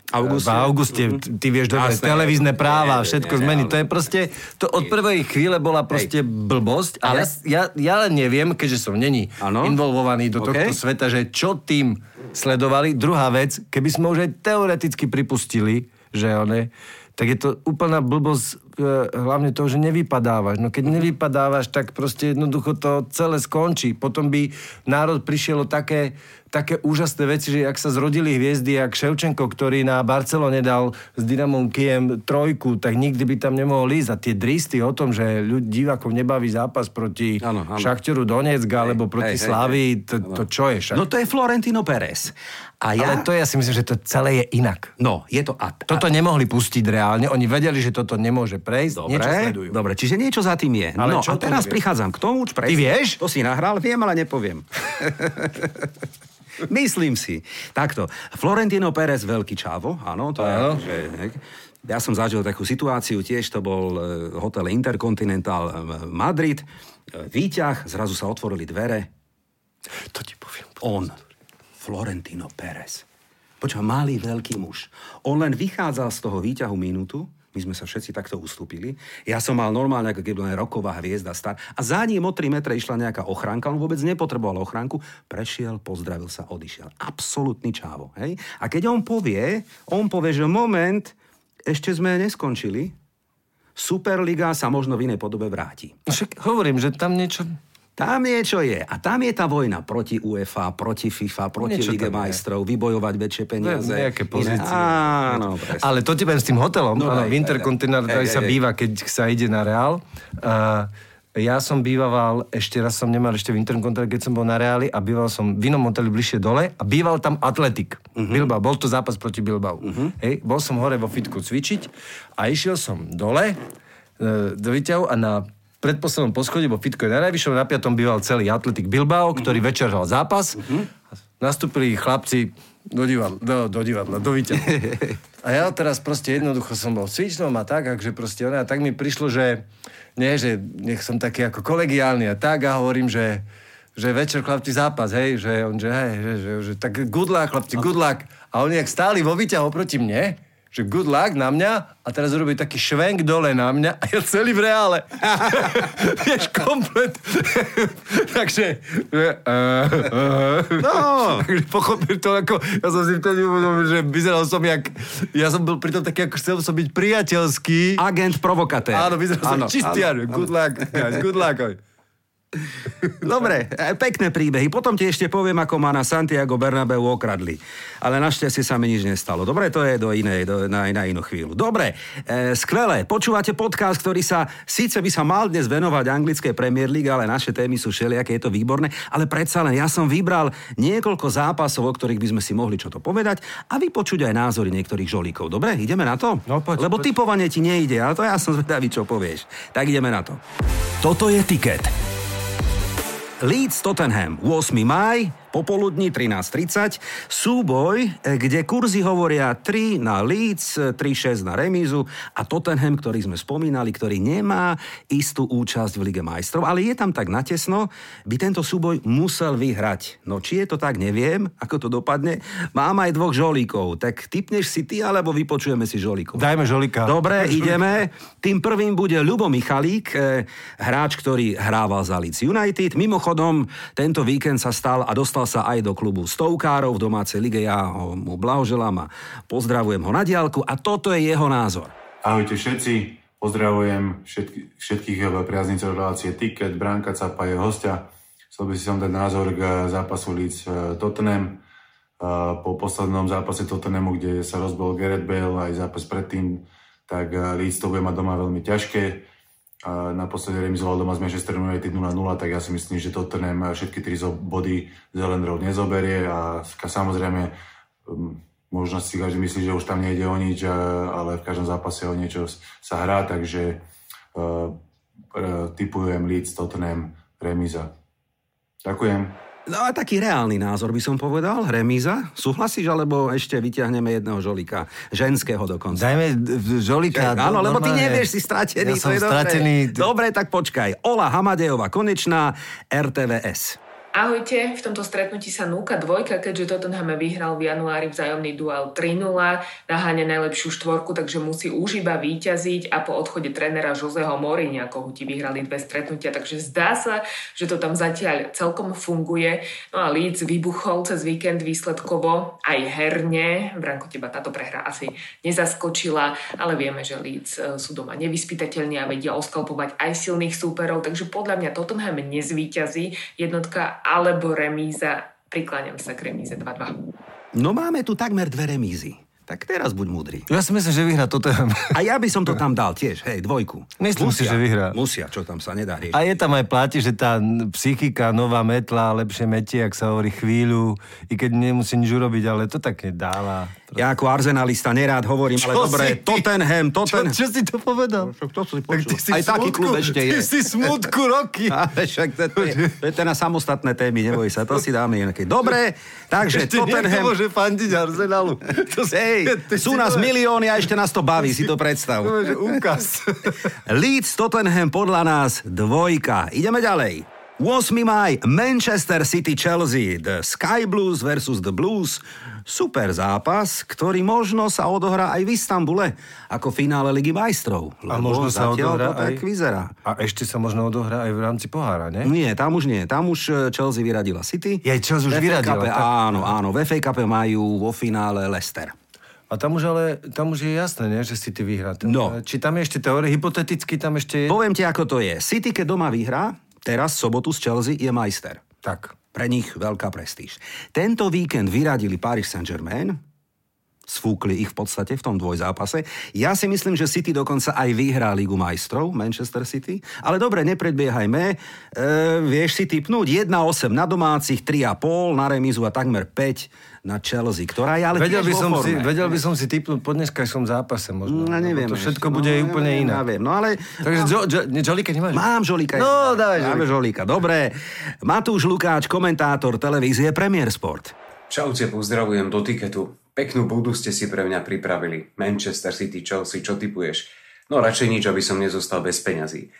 Auguste. V auguste, ty vieš dobre, Jasné. televízne práva, je, všetko je, zmení. To je proste, to od prvej chvíle bola proste Hej. blbosť, ale ja, ja len neviem, keďže som není ano? involvovaný do okay. tohto sveta, že čo tým sledovali. Druhá vec, keby sme už aj teoreticky pripustili, že one, tak je to úplná blbosť e, hlavne toho, že nevypadávaš. No keď nevypadávaš, tak proste jednoducho to celé skončí. Potom by národ prišiel o také také úžasné veci, že ak sa zrodili hviezdy, jak Ševčenko, ktorý na Barcelone dal s Dynamom Kiem trojku, tak nikdy by tam nemohol ísť. A tie dristy o tom, že ľudí divákov nebaví zápas proti ano, ano. Šachtoru Donetsk alebo proti Slavii, to, to čo je však? No to je Florentino Pérez. A ja... Ale to ja si myslím, že to celé je inak. No, je to... A, a... Toto nemohli pustiť reálne, oni vedeli, že toto nemôže prejsť, dobre, niečo sledujú. Dobre, čiže niečo za tým je. Ale no a teraz prichádzam k tomu, čo presne. Ty vieš? To si nahral, viem, ale nepoviem. Myslím si. Takto. Florentino Pérez, veľký čávo, áno, to je, že, ja som zažil takú situáciu, tiež to bol e, hotel Intercontinental e, Madrid, e, výťah, zrazu sa otvorili dvere. To ti poviem. On, Florentino Pérez. Počúva, malý veľký muž. On len vychádzal z toho výťahu minútu, my sme sa všetci takto ustúpili. Ja som mal normálne, ako keby roková hviezda star. A za ním o 3 metre išla nejaká ochránka, on vôbec nepotreboval ochránku. Prešiel, pozdravil sa, odišiel. Absolutný čávo. Hej? A keď on povie, on povie, že moment, ešte sme neskončili, Superliga sa možno v inej podobe vráti. Však hovorím, že tam niečo tam niečo je. A tam je tá vojna proti UEFA, proti FIFA, proti niečo Lige majstrov, vybojovať väčšie peniaze. Ne, nejaké pozície. Áno, presne. Ale to ti s tým hotelom. No, áno, v Intercontinental sa býva, keď sa ide na Real. Uh, ja som býval, ešte raz som nemal ešte v Intercontinental, keď som bol na Reáli a býval som v inom hoteli bližšie dole a býval tam Atletik. Uh-huh. Bilbao, bol to zápas proti Bilbao. Uh-huh. Hej, bol som hore vo fitku cvičiť a išiel som dole e, do výťahu a na predposlednom poschodí, bo Fitko je na najvyššom, na piatom býval celý Atletik Bilbao, ktorý uh-huh. večer hral zápas. Uh-huh. Nastúpili chlapci do divadla, do, do, divadla, do. A ja teraz proste jednoducho som bol cvičnom a tak, akže proste ona, a tak mi prišlo, že nie, že nech som taký ako kolegiálny a tak a hovorím, že že večer chlapci zápas, hej, že on, že hej, že, že, že tak good luck, chlapci, good luck. A oni, jak stáli vo výťahu oproti mne, že good luck na mňa a teraz urobí taký švenk dole na mňa a ja celý v reále. Vieš, komplet. Takže... Uh, uh, no. Takže pochopil to ako... Ja som si vtedy uvedomil, že vyzeral som jak... Ja som bol pritom taký, ako chcel som byť priateľský. Agent provokatér. Áno, vyzeral som čistý. Good luck, good luck. Dobre, e, pekné príbehy. Potom ti ešte poviem, ako ma na Santiago Bernabeu okradli. Ale našťastie sa mi nič nestalo. Dobre, to je do inej, do, na, na inú chvíľu. Dobre, e, skvelé. Počúvate podcast, ktorý sa, síce by sa mal dnes venovať anglické Premier League, ale naše témy sú všelijaké, je to výborné. Ale predsa len ja som vybral niekoľko zápasov, o ktorých by sme si mohli čo to povedať a vypočuť aj názory niektorých žolíkov. Dobre, ideme na to? No, poď, Lebo poď. typovanie ti nejde, ale to ja som zvedavý, čo povieš. Tak ideme na to. Toto je tiket. Leeds Tottenham, 8. maj, popoludní 13.30. Súboj, eh, kde kurzy hovoria 3 na Leeds, 3-6 na remízu a Tottenham, ktorý sme spomínali, ktorý nemá istú účasť v Lige majstrov, ale je tam tak natesno, by tento súboj musel vyhrať. No či je to tak, neviem, ako to dopadne. Mám aj dvoch žolíkov, tak typneš si ty, alebo vypočujeme si žolíkov? Dajme žolíka. Dobre, ideme. Tým prvým bude Ľubo Michalík, eh, hráč, ktorý hrával za Leeds United. Mimochodom, tento víkend sa stal a dostal sa aj do klubu stovkárov v domácej lige. Ja ho, mu blahoželám a pozdravujem ho na diálku a toto je jeho názor. Ahojte všetci, pozdravujem všetky, všetkých priaznicov relácie Ticket, Branka Capa je hostia. Chcel by si som dať názor k zápasu Leeds e, Tottenham. E, po poslednom zápase Tottenhamu, kde sa rozbol Gareth Bale aj zápas predtým, tak Leeds to bude mať doma veľmi ťažké naposledy remizoval doma z Manchester United 0-0, tak ja si myslím, že Tottenham všetky tri body z Road nezoberie a samozrejme um, možno si každý myslí, že už tam nejde o nič, ale v každom zápase o niečo sa hrá, takže uh, typujem Leeds, Tottenham, remiza. Ďakujem. No a taký reálny názor by som povedal. Remíza? Súhlasíš, alebo ešte vyťahneme jedného žolika? Ženského dokonca. Dajme žolika. Že, áno, lebo ty nevieš, si stratený. Ja som stratený. Dobre. dobre, tak počkaj. Ola Hamadejová, konečná RTVS. Ahojte, v tomto stretnutí sa núka dvojka, keďže Tottenham vyhral v januári vzájomný duel 3-0, naháňa najlepšiu štvorku, takže musí už iba výťaziť a po odchode trénera Joseho Mourinha, ako ti vyhrali dve stretnutia, takže zdá sa, že to tam zatiaľ celkom funguje. No a Leeds vybuchol cez víkend výsledkovo aj herne. Branko, teba táto prehra asi nezaskočila, ale vieme, že Leeds e, sú doma nevyspytateľní a vedia oskalpovať aj silných súperov, takže podľa mňa Tottenham nezvíťazí jednotka alebo remíza. Prikláňam sa k remíze 2-2. No máme tu takmer dve remízy. Tak teraz buď múdry. Ja si myslím, že vyhrá Tottenham. A ja by som to tam dal tiež, hej, dvojku. Myslím si, že vyhrá. Musia, čo tam sa nedá riešiť. A je tam aj platí, že tá psychika, nová metla, lepšie metie, ak sa hovorí chvíľu, i keď nemusí nič urobiť, ale to také dáva. Ja ako arzenalista nerád hovorím, ale Čo dobre, si? Tottenham, Tottenham. Čo, čo si to povedal? Však to si Tak ty si Aj taký smutku- klub ešte je. Ty si smutku roky. Ale však to, to, je, to je teda samostatné témy, neboj sa, to si dáme nejaké. Dobre, takže Ešte niekto Tottenham... môže fandiť Arsenalu. To si- Hej, ty sú nás to- milióny a ešte nás to baví, si to predstav. To je úkaz. Leeds Tottenham podľa nás dvojka. Ideme ďalej. 8. maj, Manchester City Chelsea, The Sky Blues versus The Blues. Super zápas, ktorý možno sa odohrá aj v Istambule, ako finále Ligy majstrov. A možno sa odohrá to tak aj- vyzerá. A ešte sa možno odohrá aj v rámci pohára, ne? Nie, tam už nie. Tam už e, Chelsea vyradila City. Jej, Chelsea už vyradila, Cupe, tak- Áno, áno. V FA Cupe majú vo finále Leicester. A tam už ale, tam už je jasné, ne, že City vyhrá. Tam- No. Či tam je ešte teórie, hypoteticky tam ešte je? Poviem ti, ako to je. City, keď doma vyhrá, teraz sobotu z Chelsea je majster. Tak. Pre nich veľká prestíž. Tento víkend vyradili Paris Saint-Germain, sfúkli ich v podstate v tom dvojzápase. Ja si myslím, že City dokonca aj vyhrá Ligu majstrov, Manchester City. Ale dobre, nepredbiehajme. E, vieš si typnúť 1-8 na domácich, 3,5 na remizu a takmer 5 na Chelsea, ktorá je ale Vedel tiež by, vo som si, forme. vedel by som si typnúť po dneskajšom zápase možno. No, neviem. To všetko ešte. bude no, úplne neviem, iné. Neviem, no ale... Takže jo, jo, ne, Jolika nemáš? Mám žolíka. No, dávaj Máme žolíka. Dobre. Matúš Lukáč, komentátor televízie Premier Sport. Čaute, pozdravujem do tiketu. Peknú budu ste si pre mňa pripravili. Manchester City, Chelsea, čo typuješ? No radšej nič, aby som nezostal bez peňazí.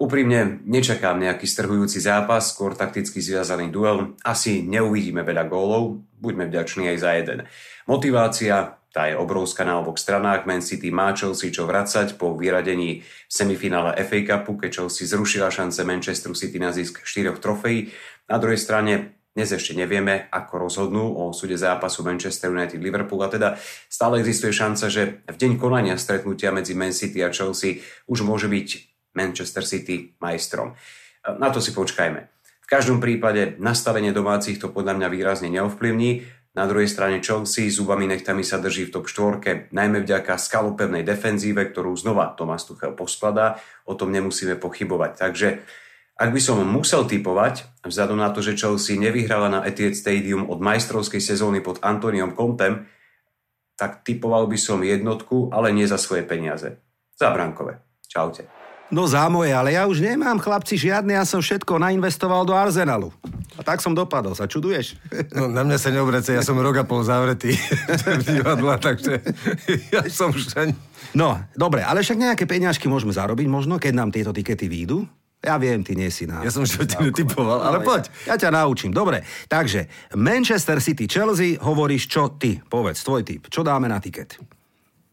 Úprimne, nečakám nejaký strhujúci zápas, skôr takticky zviazaný duel. Asi neuvidíme veľa gólov, buďme vďační aj za jeden. Motivácia, tá je obrovská na oboch stranách. Man City má Chelsea čo vracať po vyradení semifinále FA Cupu, keď Chelsea zrušila šance Manchesteru City na zisk štyroch trofejí. Na druhej strane dnes ešte nevieme, ako rozhodnú o súde zápasu Manchester United Liverpool a teda stále existuje šanca, že v deň konania stretnutia medzi Man City a Chelsea už môže byť Manchester City majstrom. Na to si počkajme. V každom prípade nastavenie domácich to podľa mňa výrazne neovplyvní. Na druhej strane Chelsea zubami nechtami sa drží v top 4, najmä vďaka skalopevnej defenzíve, ktorú znova Thomas Tuchel poskladá, o tom nemusíme pochybovať. Takže ak by som musel typovať, vzhľadom na to, že Chelsea nevyhrala na Etihad Stadium od majstrovskej sezóny pod Antoniom Contem, tak typoval by som jednotku, ale nie za svoje peniaze. Za brankové. Čaute. No za moje, ale ja už nemám chlapci žiadne, ja som všetko nainvestoval do Arsenalu. A tak som dopadol, sa čuduješ? No, na mňa sa neobrace, ja som rok a pol zavretý v divadla, takže ja som už ani... No, dobre, ale však nejaké peňažky môžeme zarobiť možno, keď nám tieto tikety výjdu. Ja viem, ty nie si na... Ja som už to netypoval, ale poď. Ja ťa naučím. Dobre, takže Manchester City Chelsea, hovoríš čo ty? Povedz, tvoj typ. Čo dáme na tiket?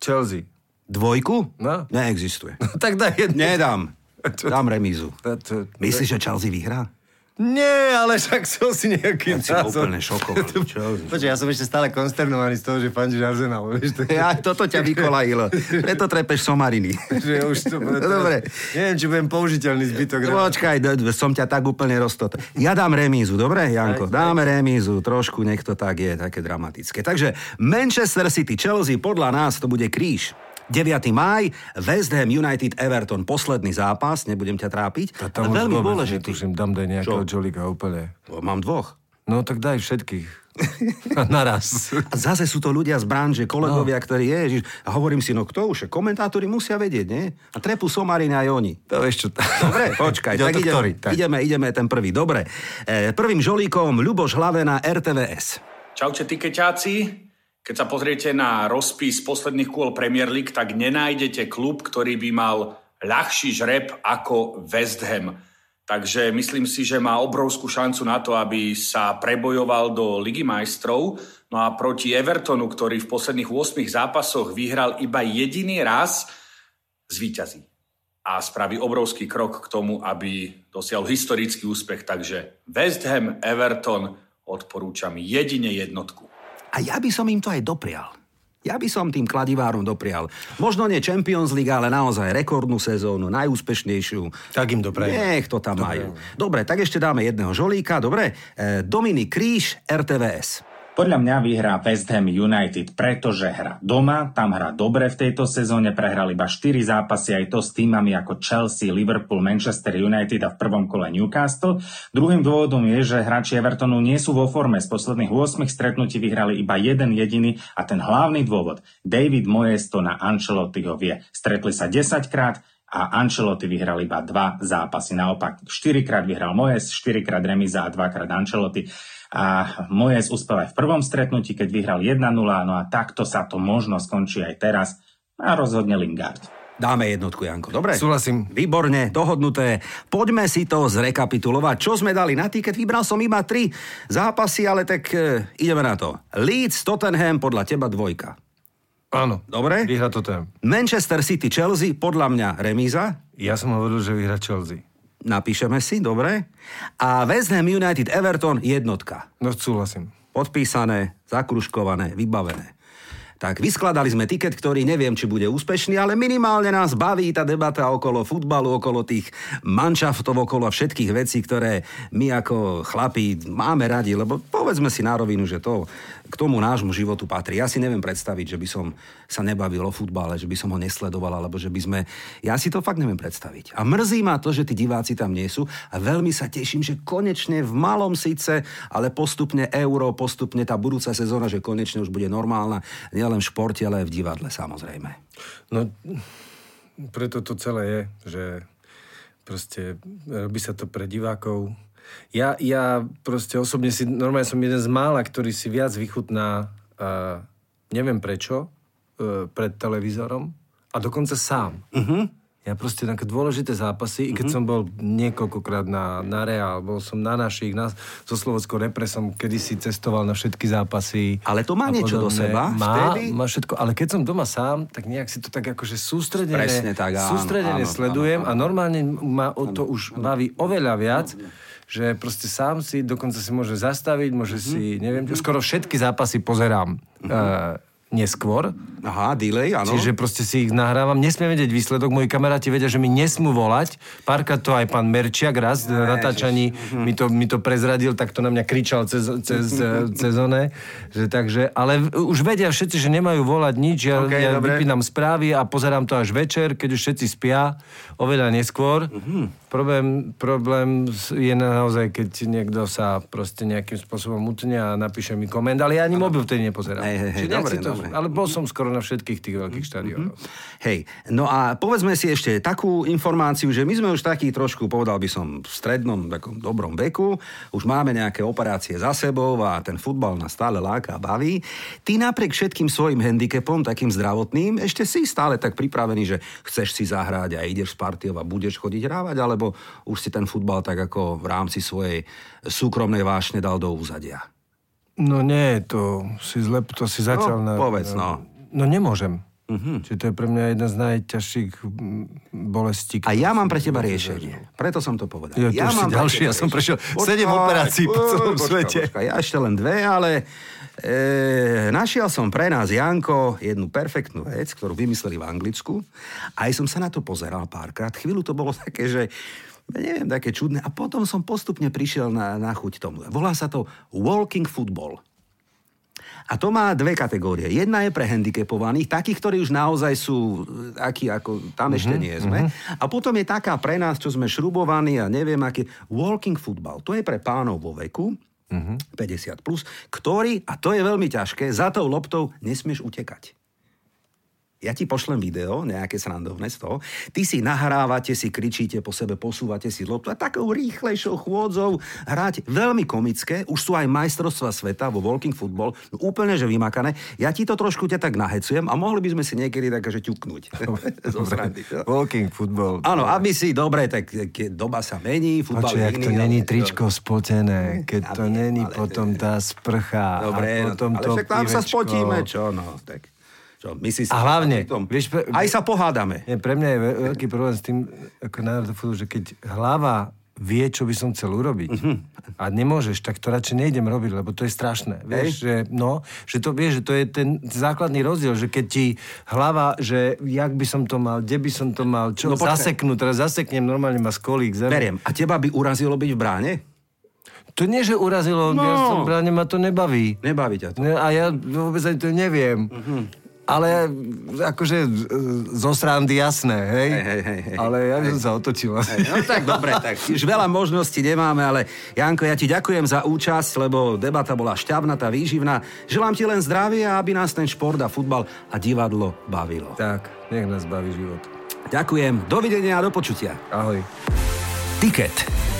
Chelsea. Dvojku? No. Neexistuje. Tak daj jednu. Nedám. Dám remízu. To- to- Myslíš, že Chelsea vyhrá? Nie, ale však som si nejaký Ja bol úplne šokovaný. Počkaj, ja som ešte stále konsternovaný z toho, že fandíš Arsenal, vieš? To. Ja, toto ťa vykolajilo. Preto trepeš somariny. že už to bude Dobre. Neviem, či budem použiteľný zbytok. Počkaj, som ťa tak úplne roztot. Ja dám remízu, dobre, Janko? Dáme remízu, trošku, nech to tak je, také dramatické. Takže Manchester City, Chelsea, podľa nás to bude kríž. 9. máj, West Ham United Everton, posledný zápas, nebudem ťa trápiť, A ale tam veľmi dôležitý. Netuším, dám daj nejakého? Jolika úplne. Mám dvoch. No tak daj všetkých. Naraz. A zase sú to ľudia z branže, kolegovia, no. ktorí ježiš. A hovorím si, no kto už? Komentátori musia vedieť, nie? A trepu somariny aj oni. To vieš čo... Dobre, počkaj, tak, to, ideme, ktorý, tak. ideme, ideme ten prvý. Dobre, e, prvým žolíkom Ľuboš Hlavena RTVS. Čaute tikeťáci. Keď sa pozriete na rozpis posledných kôl Premier League, tak nenájdete klub, ktorý by mal ľahší žreb ako West Ham. Takže myslím si, že má obrovskú šancu na to, aby sa prebojoval do Ligy majstrov. No a proti Evertonu, ktorý v posledných 8 zápasoch vyhral iba jediný raz, zvíťazí. A spraví obrovský krok k tomu, aby dosiahol historický úspech. Takže West Ham, Everton odporúčam jedine jednotku. A ja by som im to aj doprial. Ja by som tým kladivárom doprial. Možno nie Champions League, ale naozaj rekordnú sezónu, najúspešnejšiu. Tak im doprajem. Nech to tam majú. Dobre, tak ešte dáme jedného žolíka. Dobre, e, Dominik Kríž, RTVS. Podľa mňa vyhrá West Ham United, pretože hra doma, tam hra dobre v tejto sezóne, prehral iba 4 zápasy, aj to s týmami ako Chelsea, Liverpool, Manchester United a v prvom kole Newcastle. Druhým dôvodom je, že hráči Evertonu nie sú vo forme. Z posledných 8 stretnutí vyhrali iba jeden jediný a ten hlavný dôvod, David Moyes to na Ancelottiho vie. Stretli sa 10 krát, a Ancelotti vyhral iba dva zápasy. Naopak, 4 krát vyhral Moyes, 4 krát Remiza a 2 krát Ancelotti a Mojes uspel aj v prvom stretnutí, keď vyhral 1-0, no a takto sa to možno skončí aj teraz a rozhodne Lingard. Dáme jednotku, Janko. Dobre? Súhlasím. Výborne, dohodnuté. Poďme si to zrekapitulovať. Čo sme dali na tiket? Vybral som iba tri zápasy, ale tak e, ideme na to. Leeds, Tottenham, podľa teba dvojka. Áno. Dobre? Vyhra Tottenham. Manchester City, Chelsea, podľa mňa remíza. Ja som hovoril, že vyhra Chelsea. Napíšeme si, dobre. A West Ham United Everton jednotka. No súhlasím. Podpísané, zakruškované, vybavené. Tak vyskladali sme tiket, ktorý neviem, či bude úspešný, ale minimálne nás baví tá debata okolo futbalu, okolo tých manšaftov, okolo všetkých vecí, ktoré my ako chlapi máme radi, lebo povedzme si na rovinu, že to k tomu nášmu životu patrí. Ja si neviem predstaviť, že by som sa nebavil o futbale, že by som ho nesledoval, alebo že by sme... Ja si to fakt neviem predstaviť. A mrzí ma to, že tí diváci tam nie sú a veľmi sa teším, že konečne v malom síce, ale postupne euro, postupne tá budúca sezóna, že konečne už bude normálna, nielen v športe, ale aj v divadle samozrejme. No, preto to celé je, že proste robí sa to pre divákov, ja, ja proste osobne si, normálne som jeden z mála, ktorý si viac vychutná, uh, neviem prečo, uh, pred televízorom a dokonca sám. Uh-huh. Ja proste také dôležité zápasy, uh-huh. i keď som bol niekoľkokrát na, na Real, bol som na našich, na, so Slovenskou represom, kedy si cestoval na všetky zápasy. Ale to má niečo podobné. do seba má, vtedy? Má všetko, ale keď som doma sám, tak nejak si to tak akože sústredene, Presne tak, áno, sústredene áno, sledujem áno, áno, áno. a normálne ma o to už baví oveľa viac. Áno že proste sám si dokonca si môže zastaviť, môže mm-hmm. si, neviem, skoro všetky zápasy pozerám mm-hmm. uh, neskôr. Aha, delay, áno. Čiže proste si ich nahrávam. Nesmiem vedieť výsledok. Moji kamaráti vedia, že mi nesmú volať. Párkrát to aj pán Merčiak raz na natáčaní mi to, mi to prezradil, tak to na mňa kričal cez, cez, cez one. Že takže, ale už vedia všetci, že nemajú volať nič. Ja, okay, ja vypínam správy a pozerám to až večer, keď už všetci spia, oveľa neskôr. Mm-hmm. Problém, problém je naozaj, keď niekto sa proste nejakým spôsobom utne a napíše mi koment, ale ja ani mobil vtedy nepozerám. Hej, hej, hej, dobre, to, dobre. Ale bol som skoro na všetkých tých veľkých mhm, štadiónoch. Mm-hmm. Hej, no a povedzme si ešte takú informáciu, že my sme už taký trošku, povedal by som, v strednom, takom dobrom veku, už máme nejaké operácie za sebou a ten futbal nás stále láka a baví. Ty napriek všetkým svojim handicapom, takým zdravotným, ešte si stále tak pripravený, že chceš si zahrať a ideš z partiov a budeš chodiť hrávať, ale alebo už si ten futbal tak ako v rámci svojej súkromnej vášne dal do úzadia? No nie, to si zle, to si zatiaľ... No, na, povedz, no. No nemôžem. Uh-huh. Čiže to je pre mňa jedna z najťažších bolestí. A ja mám pre teba riešenie. Preto som to povedal. Jo, ja mám ďalší, ja som prešiel 7 operácií po celom počka, svete. Počka, ja ešte len dve, ale e, našiel som pre nás, Janko, jednu perfektnú vec, ktorú vymysleli v Anglicku. Aj som sa na to pozeral párkrát. Chvíľu to bolo také, že neviem, také čudné. A potom som postupne prišiel na, na chuť tomu. Volá sa to walking football. A to má dve kategórie. Jedna je pre handicapovaných, takých, ktorí už naozaj sú akí, ako tam ešte nie sme. Mm-hmm. A potom je taká pre nás, čo sme šrubovaní a neviem aký, walking football. To je pre pánov vo veku, mm-hmm. 50 plus, ktorý, a to je veľmi ťažké, za tou loptou nesmieš utekať. Ja ti pošlem video, nejaké srandovné z toho, ty si nahrávate, si kričíte po sebe, posúvate si loptu a takou rýchlejšou chôdzou hrať veľmi komické, už sú aj majstrovstva sveta vo walking football, no úplne že vymakané. Ja ti to trošku ťa tak nahecujem a mohli by sme si niekedy tak, že ťuknúť. Zo srandy, čo? Walking football. Áno, aby si, dobre, tak keď doba sa mení, futbal Počuj, iný, to není ale- tričko spotené, keď to není ale- potom tá sprcha Dobre, a no, potom ale to však tam sa spotíme, čo no, tak. Čo, my si A hlavne, Tom, vieš, pre- aj sa pohádame. Nie, pre mňa je ve- veľký problém s tým, ako na že keď hlava vie, čo by som chcel urobiť Mhm. a nemôžeš, tak to radšej nejdem robiť, lebo to je strašné. Vieš, že, no, že to vieš, že to je ten základný rozdiel, že keď ti hlava, že jak by som to mal, kde by som to mal, čo No zaseknú, teraz zaseknem, normálne ma skolík zem. Beriem. A teba by urazilo byť v bráne? To nie, že urazilo, No. ja som bráne, ma to nebaví. Nebaví ťa to. Ne, A ja vôbec ani to neviem. Mhm. Ale akože e, zo srandy jasné, hej? Hej, hej, hej, hej. Ale ja by som sa otočil. No tak dobre, tak už veľa možností nemáme, ale Janko, ja ti ďakujem za účasť, lebo debata bola šťavnatá, výživná. Želám ti len zdravie a aby nás ten šport a futbal a divadlo bavilo. Tak, nech nás baví život. Ďakujem, dovidenia a do počutia. Ahoj. Tiket.